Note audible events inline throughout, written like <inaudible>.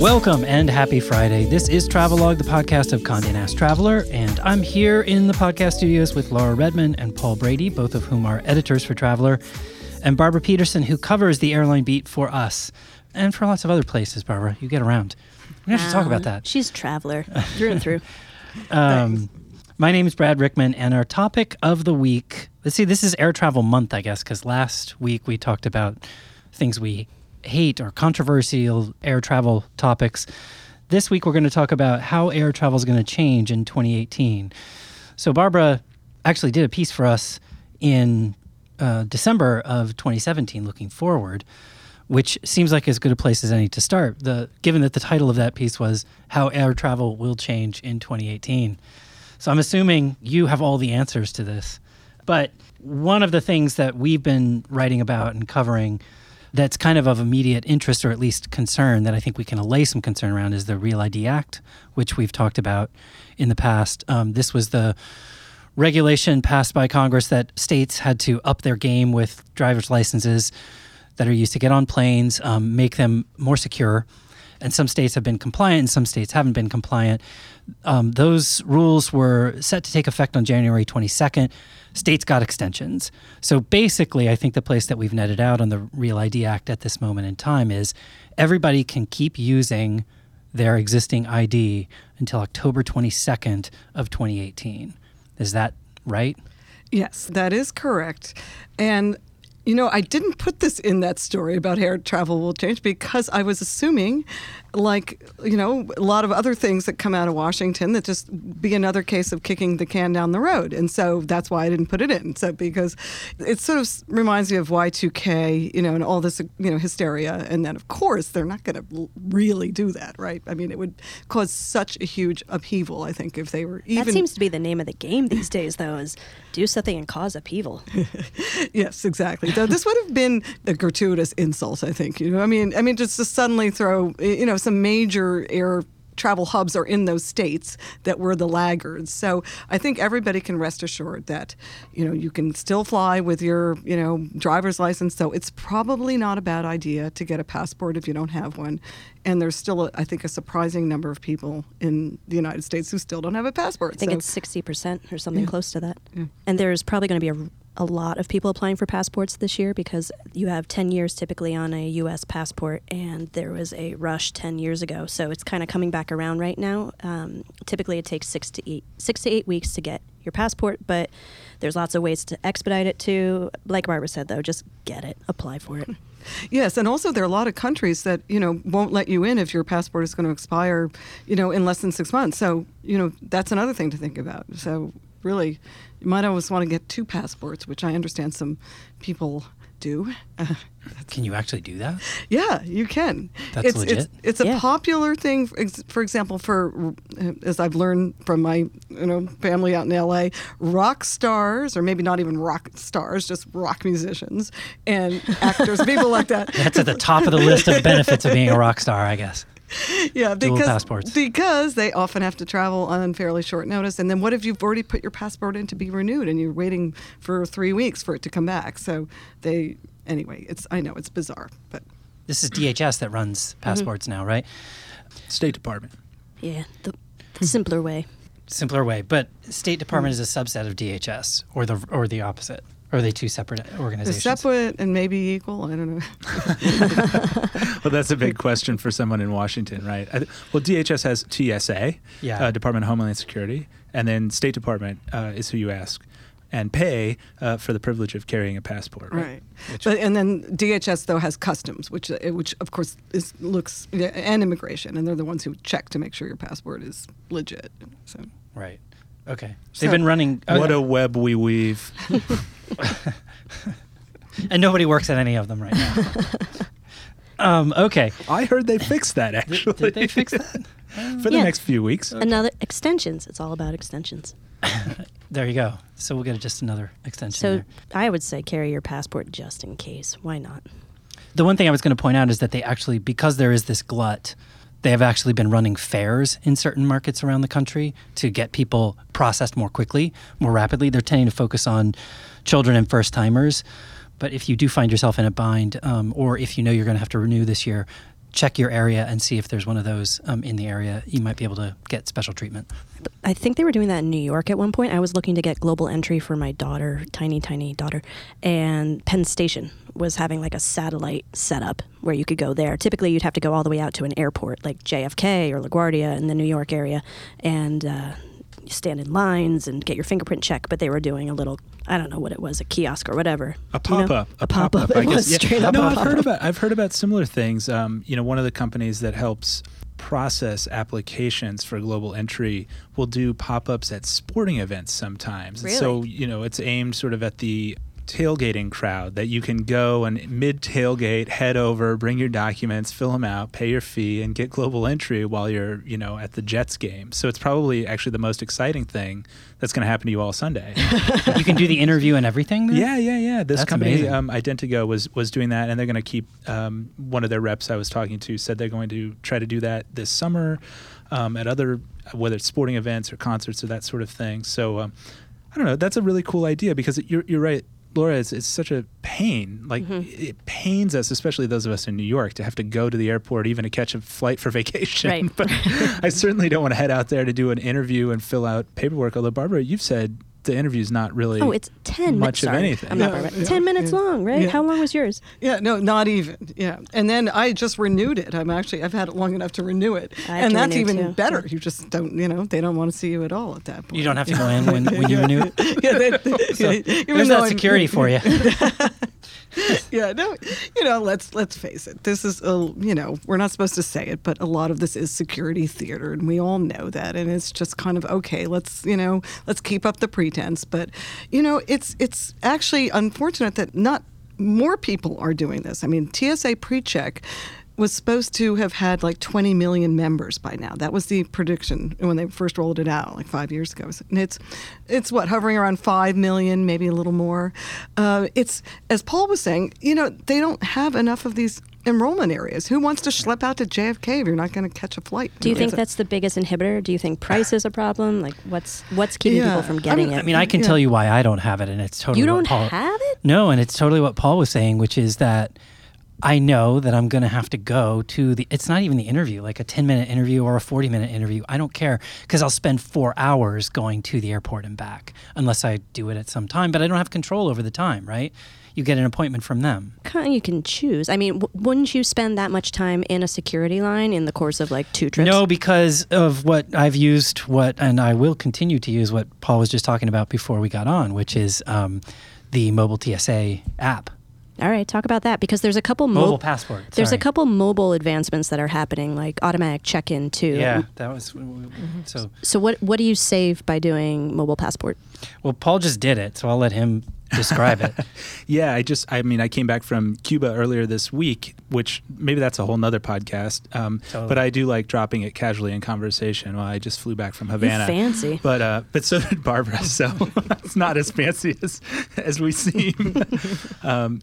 Welcome and happy Friday. This is Travelogue, the podcast of Condé Nast Traveler, and I'm here in the podcast studios with Laura Redman and Paul Brady, both of whom are editors for Traveler, and Barbara Peterson, who covers the airline beat for us and for lots of other places. Barbara, you get around. We have to talk about that. She's traveler through and through. <laughs> Um, my name is Brad Rickman, and our topic of the week. Let's see, this is Air Travel Month, I guess, because last week we talked about things we hate or controversial air travel topics. This week we're going to talk about how air travel is going to change in 2018. So Barbara actually did a piece for us in uh, December of 2017, looking forward, which seems like as good a place as any to start. The given that the title of that piece was "How Air Travel Will Change in 2018." So I'm assuming you have all the answers to this. But one of the things that we've been writing about and covering that's kind of of immediate interest or at least concern that I think we can allay some concern around is the Real ID Act, which we've talked about in the past. Um, this was the regulation passed by Congress that states had to up their game with driver's licenses that are used to get on planes, um, make them more secure. And some states have been compliant and some states haven't been compliant. Um, those rules were set to take effect on January 22nd. States got extensions. So basically, I think the place that we've netted out on the Real ID Act at this moment in time is everybody can keep using their existing ID until October 22nd of 2018. Is that right? Yes, that is correct. And you know, I didn't put this in that story about air travel will change because I was assuming, like, you know, a lot of other things that come out of Washington that just be another case of kicking the can down the road. And so that's why I didn't put it in. So because it sort of reminds me of Y2K, you know, and all this, you know, hysteria. And then, of course, they're not going to really do that, right? I mean, it would cause such a huge upheaval, I think, if they were even. That seems to be the name of the game these days, though, is do something and cause upheaval. <laughs> yes, exactly. So this would have been a gratuitous insult, I think. You know, I mean, I mean, just to suddenly throw, you know, some major air travel hubs are in those states that were the laggards. So I think everybody can rest assured that, you know, you can still fly with your, you know, driver's license. So it's probably not a bad idea to get a passport if you don't have one. And there's still, a, I think, a surprising number of people in the United States who still don't have a passport. I think so. it's 60% or something Yeah. close to that. Yeah. And there's probably going to be a, a lot of people applying for passports this year because you have 10 years typically on a U.S. passport, and there was a rush 10 years ago. So it's kind of coming back around right now. Um, typically, it takes six to eight six to eight weeks to get your passport, but there's lots of ways to expedite it too. Like Barbara said, though, just get it, apply for it. <laughs> Yes, and also there are a lot of countries that you know won't let you in if your passport is going to expire, you know, in less than six months. So you know that's another thing to think about. So really, you might always want to get two passports, which I understand some people do. Uh, <laughs> Can you actually do that? yeah, you can. That's it's, legit? It's, it's a Yeah. popular thing, for, for example, for as I've learned from my you know family out in L.A. Rock stars, or maybe not even rock stars, just rock musicians and actors, people like that. <laughs> That's at the top of the list of benefits of being a rock star, I guess. <laughs> yeah, Dual because passports. because they often have to travel on fairly short notice. And then what if you've already put your passport in to be renewed and you're waiting for three weeks for it to come back? So they anyway, it's I know it's bizarre, but This is DHS that runs mm-hmm. passports now, right? State Department. Yeah, the, the simpler way. Simpler way, but State Department mm-hmm. is a subset of DHS, or the or the opposite. Or are they two separate they're organizations? separate and maybe equal. I don't know. <laughs> Well, that's a big question for someone in Washington, right? Well, DHS has TSA, Yeah. uh, Department of Homeland Security, and then State Department uh, is who you ask and pay uh, for the privilege of carrying a passport, right? Right. Which- But and then DHS though has customs, which uh, which of course is looks yeah, and immigration, and they're the ones who check to make sure your passport is legit. So Right. Okay. So- They've been running. what a web we weave. <laughs> <laughs> and nobody works at any of them right now. <laughs> um, okay. I heard they fixed that Did, actually. did they fix that? <laughs> for the Yeah. next few weeks? Another extensions. It's all about extensions. There you go. So we'll get just another extension. So there. I would say carry your passport just in case. Why not? The one thing I was going to point out is that they actually, because there is this glut, they have actually been running fairs in certain markets around the country to get people processed more quickly, more rapidly. They're tending to focus on children and first timers. But if you do find yourself in a bind, um, or if you know you're going to have to renew this year, check your area and see if there's one of those um, in the area. You might be able to get special treatment. I think they were doing that in New York at one point. I was looking to get global entry for my daughter, tiny, tiny daughter, and Penn Station was having like a satellite setup where you could go there. Typically, you'd have to go all the way out to an airport like JFK or LaGuardia in the New York area, and uh, stand in lines and get your fingerprint check. But they were doing a little, I don't know what it was, a kiosk or whatever. A You know? pop up, a pop up. It was straight up No, I've heard about I've heard about similar things. Um, you know, one of the companies that helps process applications for global entry will do pop ups at sporting events sometimes. And So you know, it's aimed sort of at the tailgating crowd that you can go and mid tailgate head over bring your documents fill them out pay your fee and get global entry while you're you know at the jets game so it's probably actually the most exciting thing that's going to happen to you all sunday <laughs> you can do the interview and everything. There? yeah, yeah, yeah. This That's company, amazing. um, IdentoGO, was was doing that, and they're going to keep. Um, one of their reps I was talking to said they're going to try to do that this summer um, at other, whether it's sporting events or concerts or that sort of thing. So um, I don't know. That's a really cool idea because you're you're right. Laura, it's, it's such a pain. Like Mm-hmm. it pains us, especially those of us in New York, to have to go to the airport even to catch a flight for <laughs> vacation. Right. but I certainly don't want to head out there to do an interview and fill out paperwork. Although Barbara, you've said the interview's not really. Oh, it's 10 much minutes. of Sorry. anything. I'm not Yeah, Barbara. yeah, 10 minutes yeah. long, right? Yeah. How long was yours? Yeah, no, not even. Yeah, and then I just renewed it. I'm actually I've had it long enough to renew it, I and that's even too. better. You just don't, you know, they don't want to see you at all at that point. You don't have to go in when, when you renew. <laughs> yeah, they, they- So <laughs> there's though that I'm- security for you. <laughs> yeah, no, you know, let's let's face it. This is a, you know, we're not supposed to say it, but a lot of this is security theater, and we all know that. And it's just kind of okay. Let's you know, let's keep up the pretense. But you know, it's it's actually unfortunate that not more people are doing this. I mean, TSA PreCheck was supposed to have had like 20 million members by now. That was the prediction when they first rolled it out, like five years ago. And it's, it's what hovering around five million, maybe a little more. Uh, it's as Paul was saying, you know, they don't have enough of these enrollment areas. Who wants to schlep out to JFK if you're not going to catch a flight? Do you think that's the biggest inhibitor? Do you think price is a problem? Like, what's what's keeping Yeah. people from I getting mean- it? I mean, I can Yeah. tell you why I don't have it, and it's totally you don't Paul, have it? No, and it's totally what Paul was saying, which is that I know that I'm going to have to go to the. It's not even the interview, like a 10 minute interview or a 40 minute interview. I don't care because I'll spend four hours going to the airport and back, unless I do it at some time. But I don't have control over the time, right? You get an appointment from them. You can choose. I mean, w- wouldn't you spend that much time in a security line in the course of like two trips? No, because of what I've used, what and I will continue to use what Paul was just talking about before we got on, which is um, the mobile TSA app, All right, talk about that because there's a couple mobile mo- passport. There's a couple mobile advancements that are happening, like automatic check-in too. Yeah, that was Mm-hmm. so. So what what do you save by doing mobile passport? Well, Paul just did it, so I'll let him describe it. <laughs> Yeah, I just, I mean, I came back from Cuba earlier this week, which maybe that's a whole nother podcast. Um, Totally. But I do like dropping it casually in conversation. Well, I just flew back from Havana. fancy. But uh, but so did Barbara. So <laughs> it's not as fancy as as we seem. <laughs> um,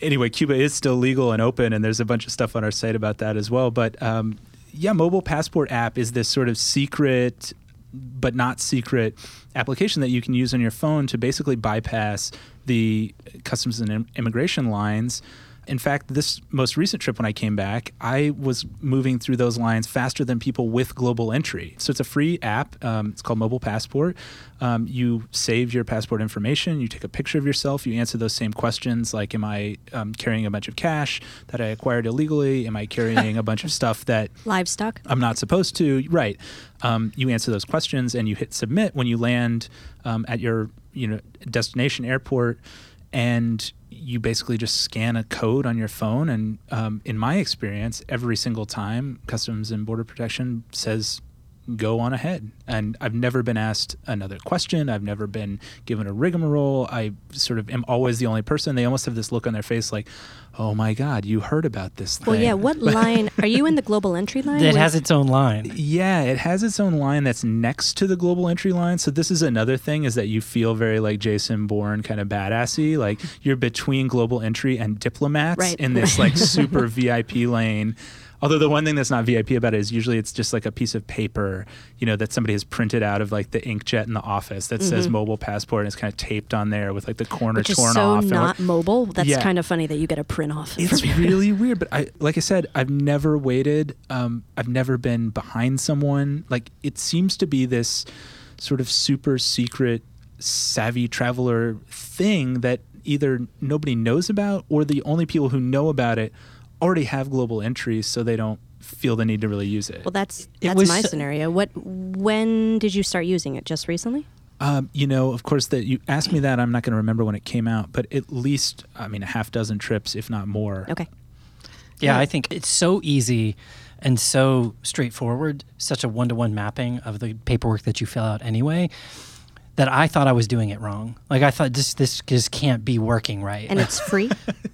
anyway, Cuba is still legal and open, and there's a bunch of stuff on our site about that as well. But um, yeah, mobile passport app is this sort of secret but not secret application that you can use on your phone to basically bypass the customs and immigration lines. In fact, this most recent trip when I came back, I was moving through those lines faster than people with global entry. So it's a free app. Um, it's called Mobile Passport. Um, you save your passport information. You take a picture of yourself. You answer those same questions like, Am I um, carrying a bunch of cash that I acquired illegally? Am I carrying a bunch of <laughs> stuff that Livestock. I'm not supposed to. Right. Um, you answer those questions and you hit submit when you land um, at your you know destination airport, and you basically just scan a code on your phone. And um, in my experience, every single time Customs and Border Protection says go on ahead. And I've never been asked another question. I've never been given a rigmarole. I sort of am always the only person. They almost have this look on their face like, oh my God, you heard about this thing. Well, yeah. What <laughs> line are you in the global entry line? it has its own line. Yeah, it has its own line that's next to the global entry line. So this is another thing is that you feel very like Jason Bourne kind of badassy. Like you're between global entry and diplomats Right. in this like <laughs> super VIP lane. Although the one thing that's not VIP about it is usually it's just like a piece of paper, you know, that somebody has printed out of like the inkjet in the office that says mobile passport and it's kind of taped on there with like the corner Mm-hmm. Which is torn so off. not like- mobile. That's Yeah. kind of funny that you get a print off. it's really weird, but I like I said, I've never waited. Um, I've never been behind someone. Like it seems to be this sort of super secret savvy traveler thing that either nobody knows about or the only people who know about it already have global entries so they don't feel the need to really use it. well, that's that's was- my scenario. What? When did you start using it? Just recently? Um, you know, of course, that you asked me that, I'm not going to remember when it came out, but at least, I mean, a half dozen trips, if not more. Okay. Yeah, Yeah. I think it's so easy and so straightforward, such a one to one mapping of the paperwork that you fill out anyway, that I thought I was doing it wrong. Like I thought this this just can't be working right. And it's free. <laughs>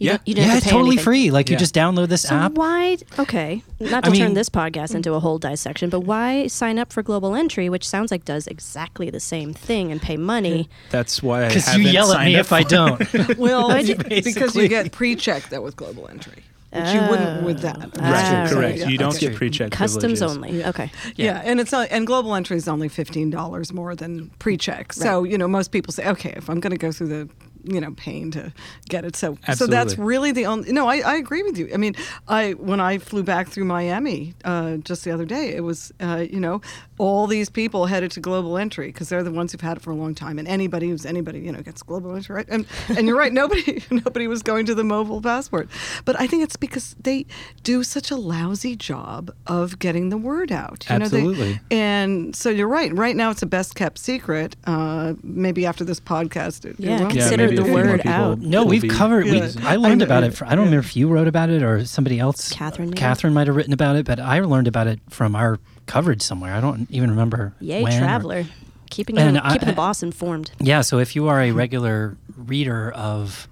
You Yeah. don't- you didn't yeah, it's to totally anything. free. Like you just download this So app. why? Okay, not to I turn mean- this podcast into a whole dissection, but why sign up for Global Entry, which sounds like does exactly the same thing and pay money? That's why I Because haven't you yell at signed me if I don't. <laughs> <laughs> Well, I do- because Basically. you get pre-check that with global entry, which you wouldn't with that. Ah, Right, Ah, correct. Yeah, you don't that's get pre-check Customs privileges. only. Okay. Yeah. and it's not, and global entry is only fifteen dollars more than pre-check. So you know, most people say, okay, if I'm going to go through the you know pain to get it, so so that's really the only. No, I, I agree with you. I mean, I when I flew back through Miami uh, just the other day, it was uh, you know all these people headed to global entry because they're the ones who've had it for a long time, and anybody who's anybody you know gets global entry, right? And and you're right, <laughs> nobody nobody was going to the mobile passport, but I think it's because they do such a lousy job of getting the word out. You know, they- Absolutely. and so you're right. Right now, it's a best kept secret. Uh, maybe after this podcast, it, it Yeah, won't. consider maybe the a few more word out. No, we've be covered. We, I learned I know, about it. fr- I don't yeah. remember if you wrote about it or somebody else. Catherine? Catherine might have written about it, but I learned about it from our coverage somewhere. I don't even remember. Yay, when or- traveler, keeping And the, I- keeping I- the boss informed. Yeah, so if you are a <laughs> regular reader of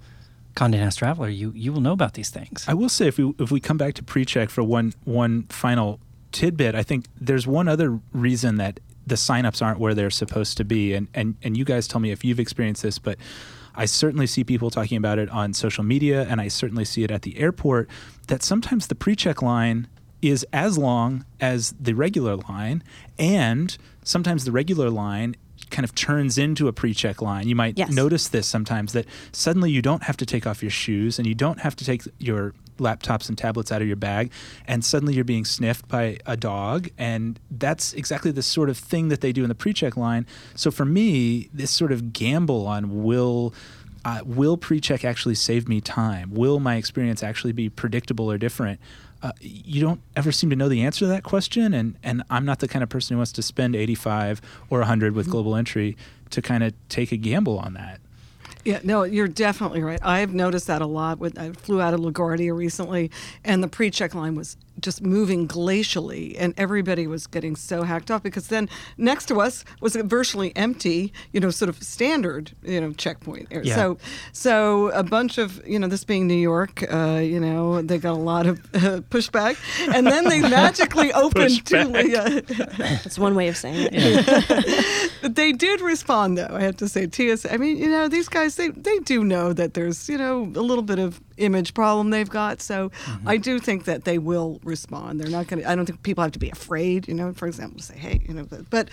Condé Nast Traveler, you you will know about these things. I will say if we if we come back to pre-check for one one final tidbit, I think there's one other reason that the signups aren't where they're supposed to be, and and and you guys tell me if you've experienced this, but I certainly see people talking about it on social media, and I certainly see it at the airport. That sometimes the pre-check line is as long as the regular line, and sometimes the regular line kind of turns into a pre-check line. You might Yes. notice this sometimes that suddenly you don't have to take off your shoes and you don't have to take your laptops and tablets out of your bag and suddenly you're being sniffed by a dog and that's exactly the sort of thing that they do in the pre-check line. So for me, this sort of gamble on will uh, will pre-check actually save me time? Will my experience actually be predictable or different? Uh, you don't ever seem to know the answer to that question, and and I'm not the kind of person who wants to spend 85 or 100 with global entry to kind of take a gamble on that. Yeah, no, you're definitely right. I've noticed that a lot. With I flew out of LaGuardia recently, and the pre-check line was just moving glacially, and everybody was getting so hacked off because then next to us was a virtually empty, you know, sort of standard, you know, checkpoint. Yeah. So, so a bunch of, you know, this being New York, uh, you know, they got a lot of <laughs> uh, pushback, and then they <laughs> magically opened to. Pushback. Yeah, That's one way of saying it. But <laughs> they did respond, though. I have to say, TSA. I mean, you know, these guys they they do know that there's you know a little bit of image problem they've got. So I do think that they will respond. They're not going to. I don't think people have to be afraid. You know, for example, to say, hey, you know. But, but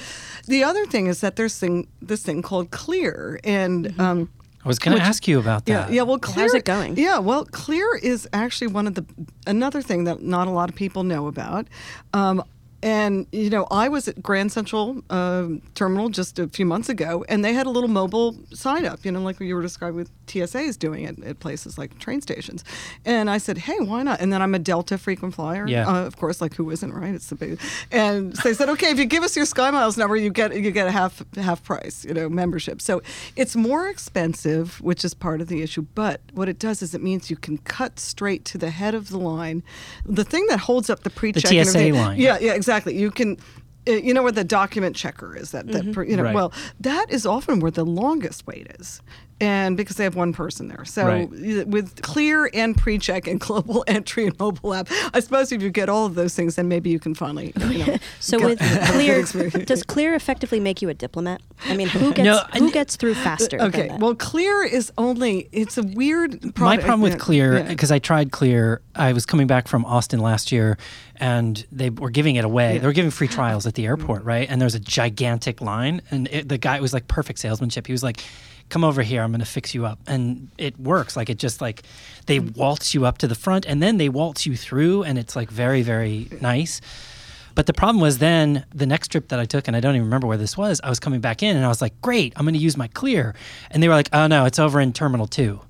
the other thing is that there's thing this thing called Clear, and um, I was going to ask you about yeah, that. yeah. yeah Well, How's clear. it going? Yeah, well, clear is actually one of the another thing that not a lot of people know about. Um, and you know, I was at Grand Central um Terminal just a few months ago, and they had a little mobile sign up. You know, like you were describing with TSA is doing it at places like train stations. And I said, hey, why not? And then I'm a Delta frequent flyer. Yeah. Uh, of course, like who isn't, right? It's the big. And so they said, okay, if you give us your Sky Miles number, you get you get a half half price, you know, membership. So it's more expensive, which is part of the issue. But what it does is it means you can cut straight to the head of the line. The thing that holds up the pre-check and TSA everything- line. Yeah, yeah, exactly. You can. uh, You know where the document checker is that, that per- you know Right. well that is often where the longest wait is and because they have one person there. So Right. with Clear and PreCheck and <laughs> Global Entry and mobile app, I suppose if you get all of those things, then maybe you can finally, you know. <laughs> So go- with have a good Clear, does Clear effectively make you a diplomat? I mean, who gets No, who gets through faster? Uh, than Okay, that? well, Clear is only, it's a weird product. My problem with Yeah, Clear, yeah. because I tried Clear, I was coming back from Austin last year, and they were giving it away. They were giving free trials at the airport, right? And there was a gigantic line, and it, the guy it was like perfect salesmanship. He was like, "Come over here, I'm going to fix you up," and it works. Like it just like they mm. waltz you up to the front, and then they waltz you through, and it's like very very nice. But the problem was then the next trip that I took, and I don't even remember where this was. I was coming back in, and I was like, "Great, I'm going to use my Clear," and they were like, "Oh no, it's over in Terminal 2.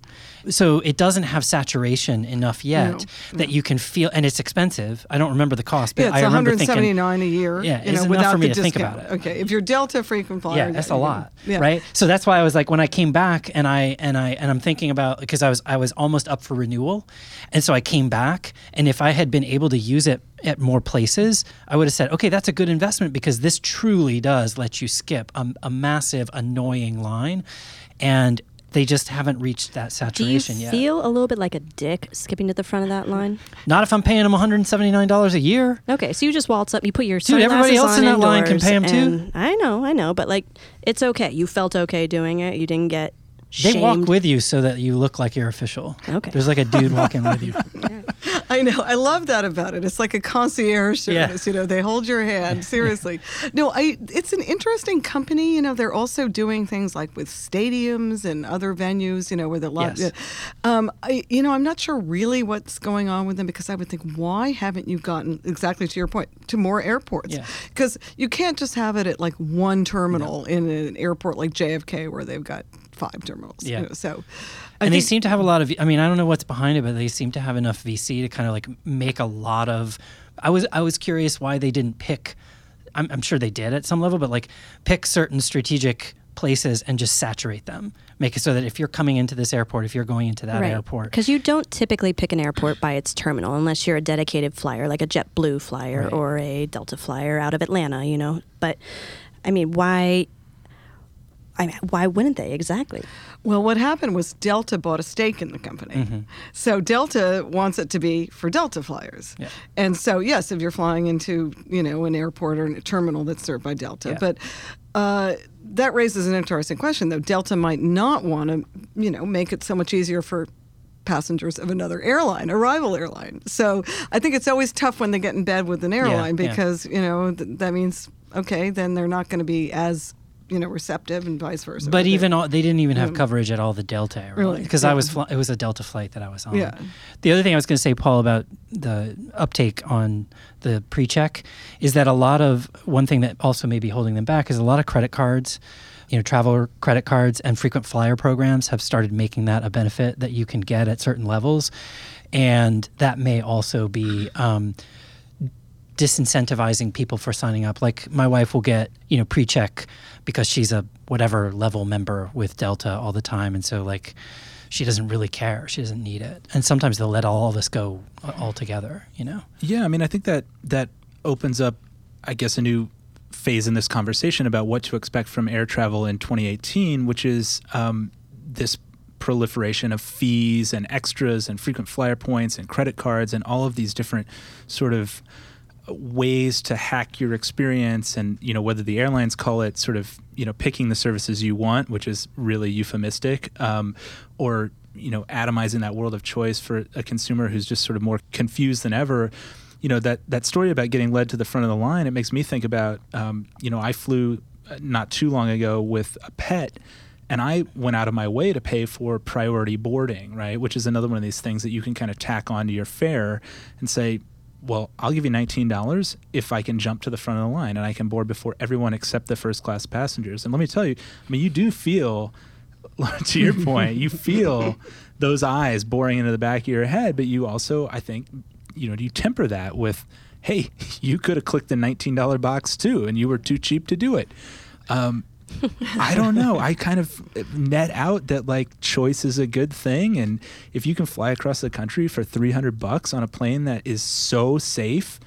So it doesn't have saturation enough yet No, that you can feel, and it's expensive. I don't remember the cost, but Yeah, it's I remember thinking, 179 a year. Yeah, you it's know, without for me the to think about it. Okay, if you're Delta frequent flyer, yeah, that's a lot, yeah. right? So that's why I was like, when I came back, and I and I and I'm thinking about because I was I was almost up for renewal, and so I came back, and if I had been able to use it at more places, I would have said, okay, that's a good investment because this truly does let you skip a, a massive annoying line, and they just haven't reached that saturation yet. Do you yet. feel a little bit like a dick skipping to the front of that line? Not if I'm paying them 179 dollars a year. Okay, so you just waltz up, you put your Dude, everybody else in that line can pay pay 'em too. I know, I know, but like it's okay. You felt okay doing it. You didn't get They shamed. walk with you so that you look like you're official. Okay. There's like a dude <laughs> walking with you. <laughs> I know. I love that about it. It's like a concierge service. Yeah. You know, they hold your hand. <laughs> Seriously. no, I. It's an interesting company. You know, they're also doing things like with stadiums and other venues. You know, where they're lot. Yes. Um, I, you know, I'm not sure really what's going on with them because I would think, why haven't you gotten exactly to your point to more airports? Yeah. Because you can't just have it at like one terminal in an airport like JFK where they've got five terminals. you Yeah. know, <laughs> so. I and they seem to have a lot of. I mean, I don't know what's behind it, but they seem to have enough VC to kind of like make a lot of. I was I was curious why they didn't pick. I'm, I'm sure they did at some level, but like pick certain strategic places and just saturate them. Make it so that if you're coming into this airport, if you're going into that airport, Because you don't typically pick an airport by its terminal unless you're a dedicated flyer, like a JetBlue flyer Right. or a Delta flyer out of Atlanta, you know. But I mean, why? I mean, why wouldn't they exactly? Well, what happened was Delta bought a stake in the company. Mm-hmm. So Delta wants it to be for Delta flyers. Yeah. And so, yes, if you're flying into, you know, an airport or a terminal that's served by Delta. Yeah. But uh, that raises an interesting question, though. Delta might not want to, you know, make it so much easier for passengers of another airline, a rival airline. So I think it's always tough when they get in bed with an airline yeah. because, you know, th- that means, okay, then they're not going to be as, you know, receptive and vice versa. But even all, they didn't even have coverage at all the Delta Really? because I Yeah. was fly, it was a Delta flight that I was on. Yeah. The other thing I was going to say, Paul, about the uptake on the pre-check is that a lot of one thing that also may be holding them back is a lot of credit cards. You know, travel credit cards and frequent flyer programs have started making that a benefit that you can get at certain levels, and that may also be um, disincentivizing people for signing up. Like my wife will get, you know, pre-check because she's a whatever level member with Delta all the time, and so like she doesn't really care. She doesn't need it, and sometimes they'll let all us go altogether. You know. Yeah, I mean, I think that that opens up, I guess, a new phase in this conversation about what to expect from air travel in 2018, which is um, this proliferation of fees and extras and frequent flyer points and credit cards and all of these different sort of ways to hack your experience and you know whether the airlines call it sort of you know picking the services you want which is really euphemistic um, or you know atomizing that world of choice for a consumer who's just sort of more confused than ever you know that that story about getting led to the front of the line it makes me think about um, you know i flew uh, not too long ago with a pet and I went out of my way to pay for priority boarding, right? Which is another one of these things that you can kind of tack onto your fare and say, well, I'll give you $19 if I can jump to the front of the line and I can board before everyone except the first class passengers. And let me tell you, I mean, you do feel, <laughs> to your point, you feel <laughs> those eyes boring into the back of your head, but you also, I think, you know, do you temper that with, hey, <laughs> you could have clicked the $19 box too, and you were too cheap to do it. Um, I don't know. I kind of uh, net out that like choice is a good thing, and if you can fly across the country for three hundred bucks on a plane that is so safe,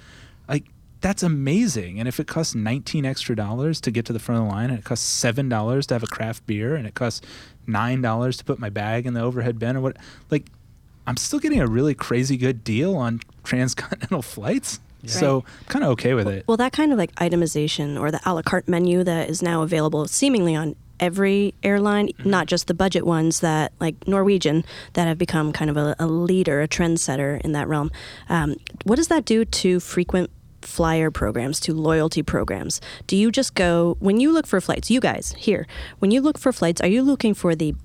like that's amazing. And if it costs 19 extra dollars to get to the front of the line, and it costs seven dollars to have a craft beer, and it costs nine dollars to put my bag in the overhead bin, or what, like, I'm still getting a really crazy good deal on <laughs> transcontinental flights. So I'm kind of okay with it. Well, that kind of like itemization or the a la carte menu that is now available seemingly on every airline, Mm-hmm. not just the budget ones that like Norwegian that have become kind of a, a leader, a trendsetter in that realm. Um, what does that do to frequent flyer programs, to loyalty programs? Do you just go when you look for flights? You guys here, when you look for flights, are you looking for the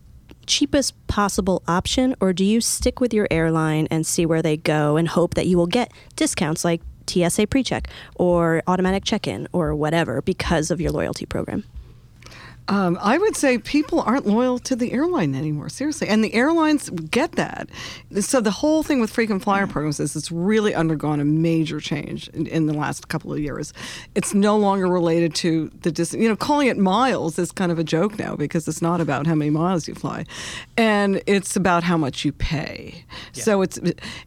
cheapest possible option, or do you stick with your airline and see where they go and hope that you will get discounts like TSA PreCheck or automatic check-in or whatever because of your loyalty program? Um, I would say people aren't loyal to the airline anymore, seriously. And the airlines get that. So the whole thing with frequent flyer programs is it's really undergone a major change in, in the last couple of years. It's no longer related to the distance. You know, calling it miles is kind of a joke now because it's not about how many miles you fly. And it's about how much you pay. So it's,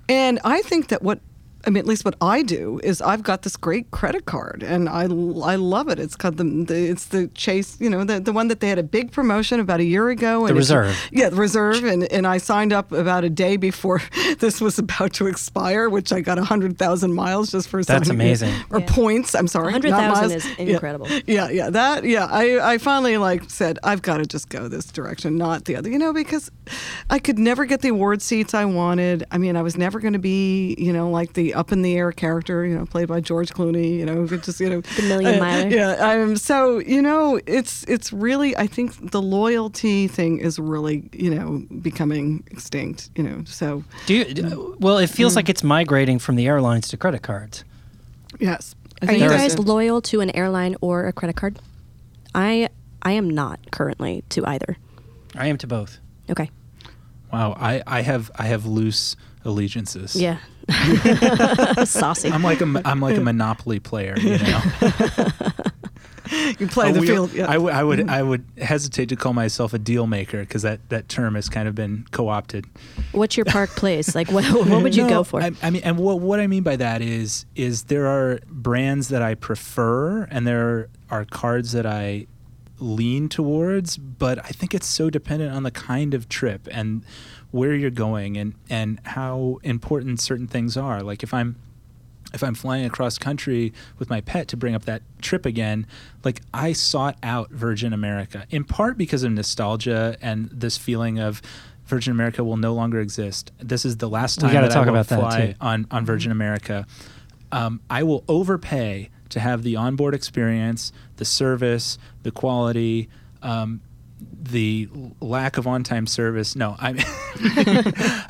and I think that what I mean, at least what I do is I've got this great credit card, and I, I love it. It's called the, the it's the Chase, you know, the, the one that they had a big promotion about a year ago. And The it's- Reserve. yeah, the reserve, and, and I signed up about a day before <laughs> this was about to expire, which I got hundred thousand miles just for That's amazing. or Yeah. points. I'm sorry, 100,000 miles. is Yeah. incredible. Yeah, yeah, that yeah. I I finally like said I've got to just go this direction, not the other. You know, because I could never get the award seats I wanted. I mean, I was never going to be you know like the up in the air character, you know, played by George Clooney. You know, just you know The million uh, yeah. Um. So you know, it's it's really I think the loyalty thing is really you know becoming extinct. You know, so Do you? d- Well, it feels like it's migrating from the airlines to credit cards. yes. I Are you guys it. loyal to an airline or a credit card? I I am not currently to either. I am to both. Okay. Wow, I, I have I have loose allegiances. Yeah. <laughs> Saucy. I'm like a mo- I'm like a monopoly player, you know. <laughs> you play A the wheel- field. Yeah. I, w- I would mm-hmm. I would hesitate to call myself a deal maker because that, that term has kind of been co-opted. What's your park <laughs> place? Like, what, what would you No, go for? I, I mean, and what what I mean by that is is there are brands that I prefer, and there are cards that I lean towards, but I think it's so dependent on the kind of trip and where you're going and and how important certain things are. Like if I'm if I'm flying across country with my pet to bring up that trip again, like I sought out Virgin America in part because of nostalgia and this feeling of Virgin America will no longer exist. This is the last We time gotta that talk I will about fly on on Virgin America. Um, I will overpay to have the onboard experience, the service, the quality. Um, the lack of on-time service. No, I,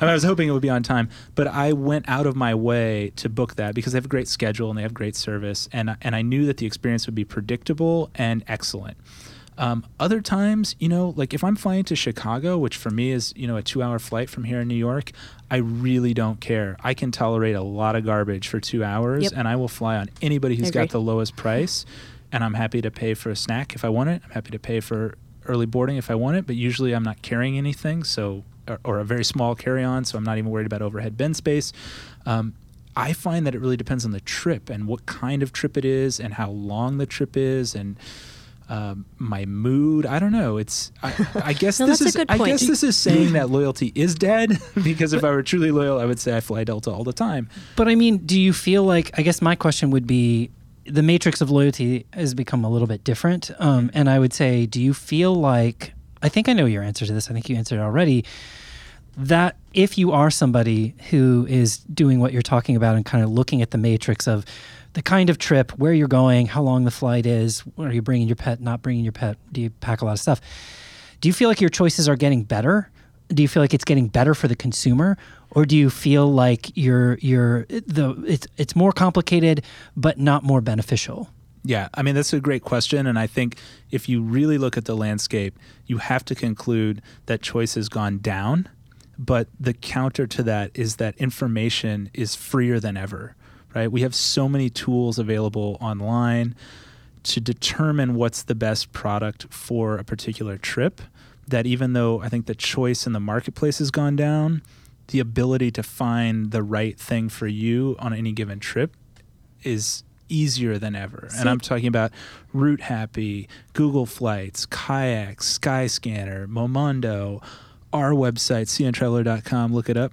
<laughs> I was hoping it would be on time, but I went out of my way to book that because they have a great schedule and they have great service, and and I knew that the experience would be predictable and excellent. Um, other times, you know, like if I'm flying to Chicago, which for me is you know a two-hour flight from here in New York, I really don't care. I can tolerate a lot of garbage for two hours, Yep. and I will fly on anybody who's got the lowest price. And I'm happy to pay for a snack if I want it. I'm happy to pay for early boarding if I want it, but usually I'm not carrying anything, so or, or a very small carry-on, so I'm not even worried about overhead bin space. Um, I find that it really depends on the trip and what kind of trip it is, and how long the trip is, and um, my mood. I don't know. It's I, I guess <laughs> No, this is I guess this is saying that loyalty is dead <laughs> because if I were truly loyal, I would say I fly Delta all the time. But I mean, do you feel like? I guess my question would be, the matrix of loyalty has become a little bit different, um, and I would say, do you feel like? I think I know your answer to this. I think you answered it already. That if you are somebody who is doing what you're talking about and kind of looking at the matrix of the kind of trip, where you're going, how long the flight is, are you bringing your pet, not bringing your pet, do you pack a lot of stuff? Do you feel like your choices are getting better? Do you feel like it's getting better for the consumer, or do you feel like you're you're the it's it's more complicated but not more beneficial? Yeah, I mean that's a great question, and I think if you really look at the landscape, you have to conclude that choice has gone down. But the counter to that is that information is freer than ever, right? We have so many tools available online to determine what's the best product for a particular trip. That even though I think the choice in the marketplace has gone down, the ability to find the right thing for you on any given trip is easier than ever. And I'm talking about Route Happy, Google Flights, Kayak, Skyscanner, Momondo, our website, cntraveler.com. Look it up.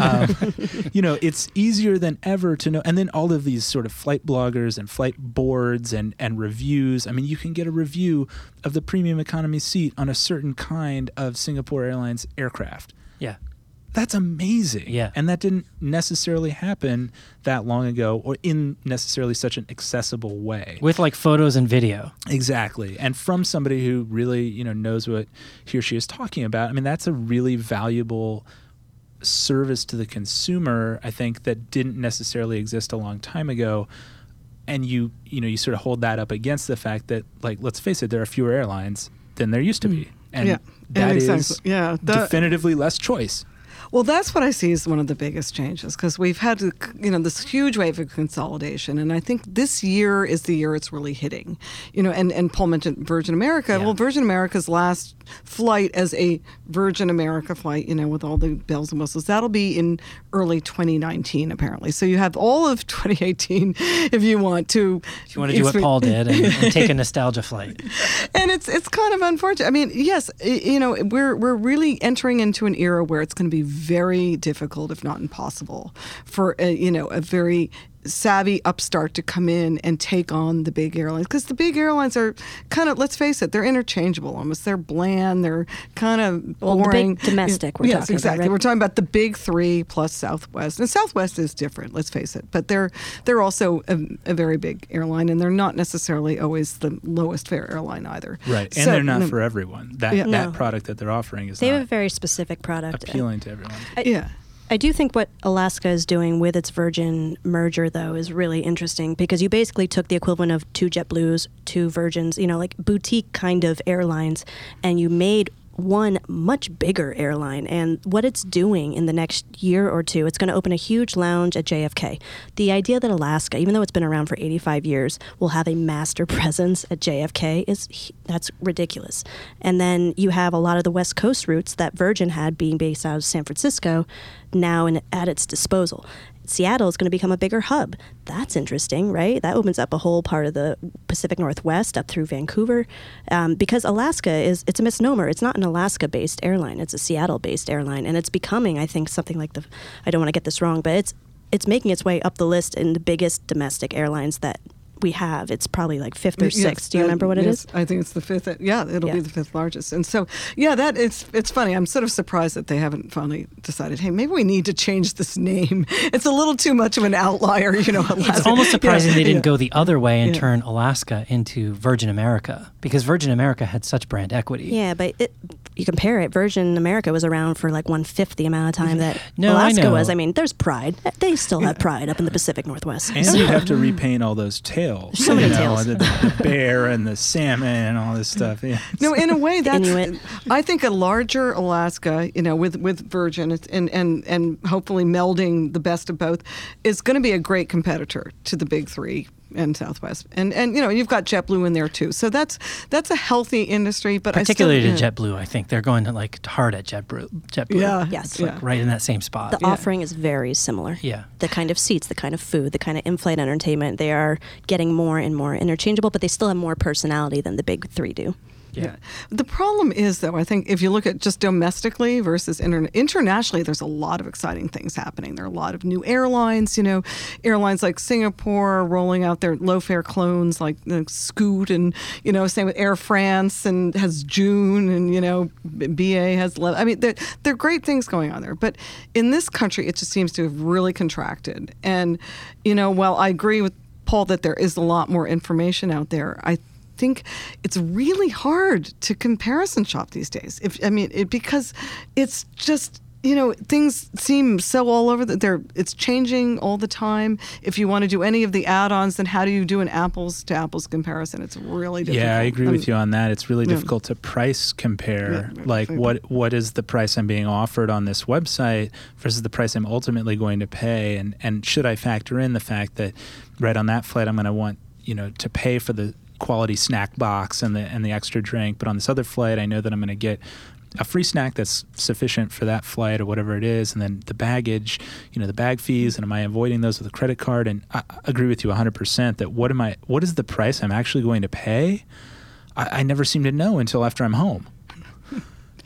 Um, <laughs> you know, it's easier than ever to know. And then all of these sort of flight bloggers and flight boards and, and reviews. I mean, you can get a review of the premium economy seat on a certain kind of Singapore Airlines aircraft. Yeah. That's amazing. Yeah. And that didn't necessarily happen that long ago or in necessarily such an accessible way. With like photos and video. Exactly. And from somebody who really, you know, knows what he or she is talking about. I mean, that's a really valuable service to the consumer, I think, that didn't necessarily exist a long time ago. And you, you know, you sort of hold that up against the fact that, like, let's face it, there are fewer airlines than there used to be. Mm. And Yeah. that And is. Yeah, the- definitively less choice. Well, that's what I see as one of the biggest changes because we've had, you know, this huge wave of consolidation, and I think this year is the year it's really hitting. You know, and and Paul mentioned Virgin America. Yeah. Well, Virgin America's last flight as a Virgin America flight, you know, with all the bells and whistles, that'll be in early 2019 apparently. So you have all of <laughs> 2018 if you want to. If you want to do what Paul did and, and take a <laughs> nostalgia flight. and it's it's kind of unfortunate. I mean, yes, you know, we're we're really entering into an era where it's going to be very difficult, if not impossible, for a, you know a very savvy upstart to come in and take on the big airlines because the big airlines are kind of let's face it they're interchangeable almost they're bland they're kind of Well, the big boring domestic we're yes talking about, exactly right? we're talking about the big three plus southwest and southwest is different let's face it but they're they're also a, a very big airline and they're not necessarily always the lowest fare airline either Right. And So- they're not no, for everyone. That Yeah. that No. product that they're offering is They have a very specific product. appealing to everyone. I, yeah I do think what Alaska is doing with its Virgin merger, though, is really interesting because you basically took the equivalent of two JetBlues, two Virgins, you know, like boutique kind of airlines, and you made one much bigger airline. And what it's doing in the next year or two, it's going to open a huge lounge at JFK. The idea that Alaska, even though it's been around for 85 years, will have a master <laughs> presence at JFK is that's ridiculous. And then you have a lot of the West Coast routes that Virgin had being based out of San Francisco now in, at its disposal. Seattle is going to become a bigger hub. That's interesting, right? That opens up a whole part of the Pacific Northwest up through Vancouver, um, because Alaska is it's a misnomer. It's not an Alaska-based airline. It's a Seattle-based airline, and it's becoming, I think, something like the. I don't want to get this wrong, but it's it's making its way up the list in the biggest domestic airlines that we have. It's probably like fifth or Yes, sixth. Do you that- remember what it yes, is? I think it's the fifth. Uh, yeah, it'll Yeah. be the fifth largest. And so, yeah, that it's it's funny. I'm sort of surprised that they haven't finally decided. Hey, maybe we need to change this name. <laughs> It's a little too much of an outlier, you know. <laughs> It's almost surprising Yeah, they didn't yeah. go the other way and Yeah. turn Alaska into Virgin America because Virgin America had such brand equity. Yeah, but it, you compare it. Virgin America was around for like one fifth the amount of time that <laughs> No, Alaska know. was. I mean, there's pride. They still have pride up in the Pacific Northwest. And So- you have to repaint all those tails. So many you know, tails. The, the bear and the salmon and all this stuff. Yeah. No, in a way, that's. Inuit. I think a larger Alaska, you know, with with Virgin and and and hopefully melding the best of both, is going to be a great competitor to the big three and Southwest. And and you know, you've got JetBlue in there too. So that's that's a healthy industry. But Particularly I still, to yeah. JetBlue, I think they're going to like hard at JetBlue. JetBlue. Yeah. Yes. It's like right in that same spot. the offering is very similar. Yeah. The kind of seats, the kind of food, the kind of in-flight entertainment, they are getting more and more interchangeable, but they still have more personality than the big three do. Yeah. The problem is, though, I think if you look at just domestically versus interna- internationally, there's a lot of exciting things happening. There are a lot of new airlines, you know, airlines like Singapore are rolling out their low fare clones like uh, Scoot, and, you know, same with Air France and has Joon, and, you know, BA has, Le- I mean, there, there are great things going on there. But in this country, it just seems to have really contracted. And, you know, while I agree with Paul that there is a lot more information out there, I think it's really hard to comparison shop these days. If I mean, it, because it's just you know things seem so all over that they're it's changing all the time. If you want to do any of the add-ons, then how do you do an apples to apples comparison? It's really difficult. Yeah, I agree with um, you on that. It's really yeah. difficult to price compare. Yeah, like what what is the price I'm being offered on this website versus the price I'm ultimately going to pay, and and should I factor in the fact that right on that flight I'm going to want you know to pay for the quality snack box and the and the extra drink. But on this other flight, I know that I'm going to get a free snack that's sufficient for that flight or whatever it is, and then the baggage, you know, the bag fees, and am I avoiding those with a credit card? And I, agree with you 100% that what am I, what is the price I'm actually going to pay? I, I never seem to know until after I'm home.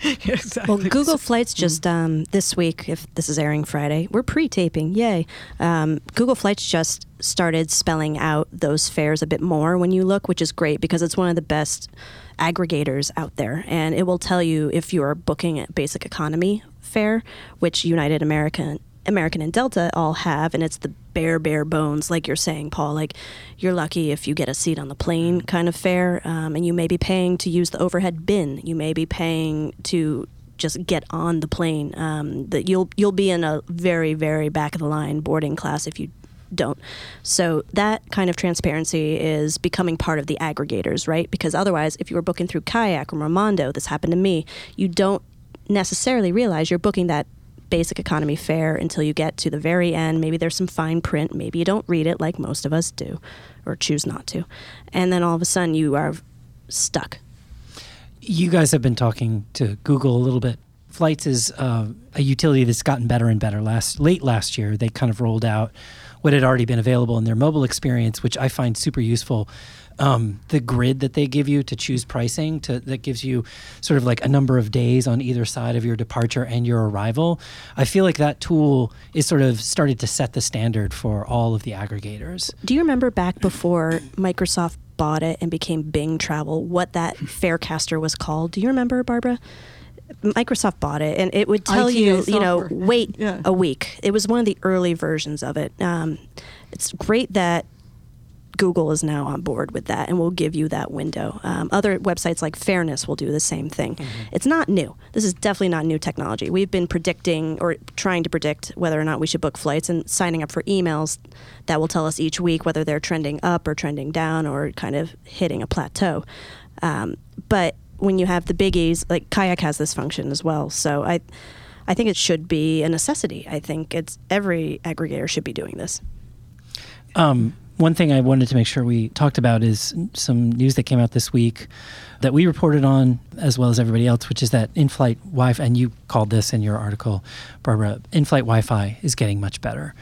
<laughs> exactly. Well, Google Flights just um, this week, if this is airing Friday, we're pre-taping. Yay! Um, Google Flights just started spelling out those fares a bit more when you look, which is great because it's one of the best aggregators out there, and it will tell you if you are booking a basic economy fare, which United American American and Delta all have, and it's the bare, bare bones, like you're saying, Paul. Like you're lucky if you get a seat on the plane kind of fare, um, and you may be paying to use the overhead bin. You may be paying to just get on the plane. Um, that you'll you'll be in a very, very back of the line boarding class if you don't. So that kind of transparency is becoming part of the aggregators, right? Because otherwise, if you were booking through Kayak or Momondo, this happened to me, you don't necessarily realize you're booking that basic economy fare until you get to the very end. Maybe there's some fine print. Maybe you don't read it like most of us do or choose not to. And then all of a sudden you are stuck. You guys have been talking to Google a little bit. Flights is uh, a utility that's gotten better and better. Last late last year, they kind of rolled out what had already been available in their mobile experience, which I find super useful um, the grid that they give you to choose pricing to that gives you sort of like a number of days on either side of your departure and your arrival. I feel like that tool is sort of started to set the standard for all of the aggregators. Do you remember back before Microsoft bought it and became Bing Travel, what that Farecaster was called? Do you remember, Barbara? Microsoft bought it, and it would tell ITA you, you know, wait Yeah. a week. It was one of the early versions of it. Um, it's great that Google is now on board with that and will give you that window. Um, other websites like Fairness will do the same thing. It's not new. This is definitely not new technology. We've been predicting or trying to predict whether or not we should book flights and signing up for emails that will tell us each week whether they're trending up or trending down or kind of hitting a plateau. Um, but when you have the biggies, like Kayak has this function as well. So I, I think it should be a necessity. I think it's every aggregator should be doing this. Um, one thing I wanted to make sure we talked about is some news that came out this week that we reported on, as well as everybody else, which is that in-flight Wi-Fi, and you called this in your article, Barbara, in-flight Wi-Fi is getting much better.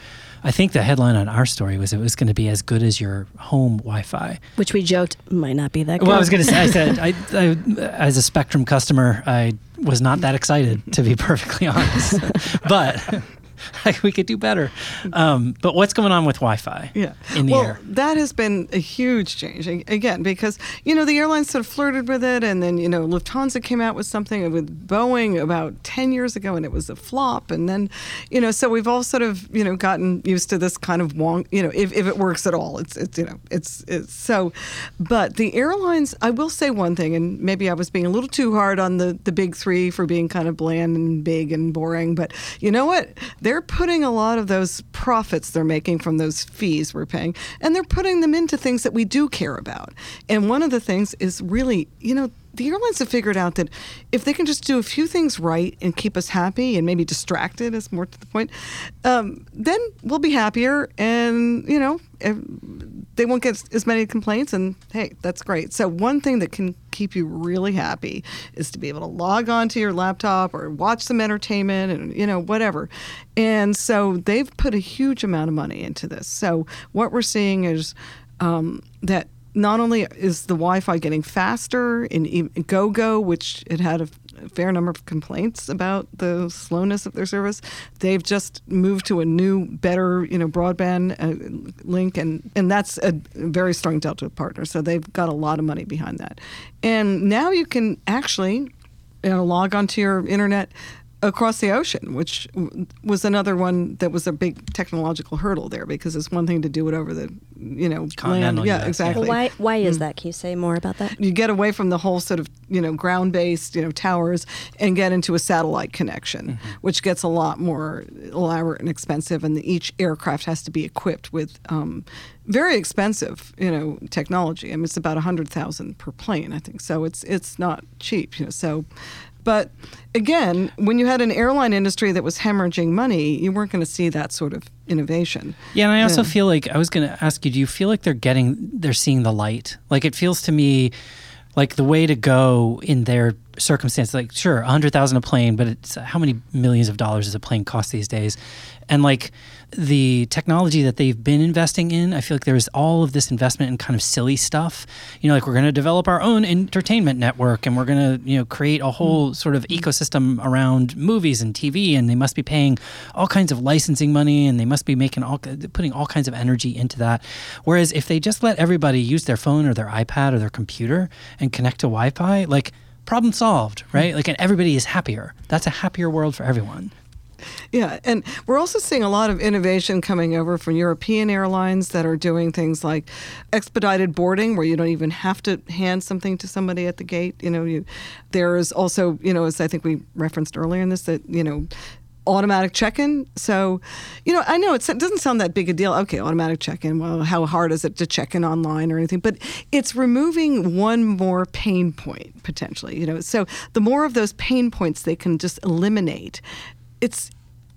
I think the headline on our story was it was going to be as good as your home Wi-Fi. Which we joked might not be that good. Well, I was going to say, I said, <laughs> I, I, as a Spectrum customer, I was not that excited, to be <laughs> perfectly honest. but <laughs> we could do better. Um, but what's going on with Wi-Fi Yeah. in the well, air? that has been a huge change again because you know the airlines sort of flirted with it, and then you know Lufthansa came out with something with Boeing about ten years ago, and it was a flop, and then you know so we've all sort of you know gotten used to this kind of wonk. You know, if, if it works at all, it's it's you know it's it's so. But the airlines, I will say one thing, and maybe I was being a little too hard on the the big three for being kind of bland and big and boring, but you know what? They're putting a lot of those profits they're making from those fees we're paying, and they're putting them into things that we do care about. And one of the things is really, you know, the airlines have figured out that if they can just do a few things right and keep us happy and maybe distracted, is more to the point, um, then we'll be happier and, you know, they won't get as many complaints. And hey, that's great. So, one thing that can keep you really happy is to be able to log on to your laptop or watch some entertainment and, you know, whatever. And so they've put a huge amount of money into this. So, what we're seeing is um, that not only is the Wi-Fi getting faster in Gogo, which it had a a fair number of complaints about the slowness of their service, they've just moved to a new, better, you know, broadband uh, link, and and that's a very strong Delta partner. So they've got a lot of money behind that, and now you can actually you know, log onto your internet across the ocean, which was another one that was a big technological hurdle there because it's one thing to do it over the, you know, land. Continental Yeah, US, exactly. Well, why why is that? Can you say more about that? You get away from the whole sort of, you know, ground-based, you know, towers and get into a satellite connection, which gets a lot more elaborate and expensive. And each aircraft has to be equipped with um, very expensive, you know, technology. I mean, it's about a hundred thousand per plane, I think. So it's it's not cheap, you know. So But again, when you had an airline industry that was hemorrhaging money, you weren't going to see that sort of innovation. Yeah, and I also Yeah. feel like I was going to ask you, do you feel like they're getting, they're seeing the light? Like it feels to me like the way to go in their circumstance, like sure, a hundred thousand a plane, but it's how many millions of dollars does a plane cost these days? And like the technology that they've been investing in, I feel like there's all of this investment in kind of silly stuff. You know, like we're going to develop our own entertainment network and we're going to, you know, create a whole mm-hmm. sort of ecosystem around movies and TV and they must be paying all kinds of licensing money and they must be making all putting all kinds of energy into that. Whereas if they just let everybody use their phone or their iPad or their computer and connect to Wi-Fi, like problem solved, right? Like and everybody is happier. That's a happier world for everyone. Yeah, and we're also seeing a lot of innovation coming over from European airlines that are doing things like expedited boarding, where you don't even have to hand something to somebody at the gate. You know, you there is also, you know, as I think we referenced earlier in this, that you know. Automatic check-in. So, you know, I know it's, it doesn't sound that big a deal. Okay, automatic check-in. Well, how hard is it to check in online or anything? But it's removing one more pain point potentially. You know, so the more of those pain points they can just eliminate, it's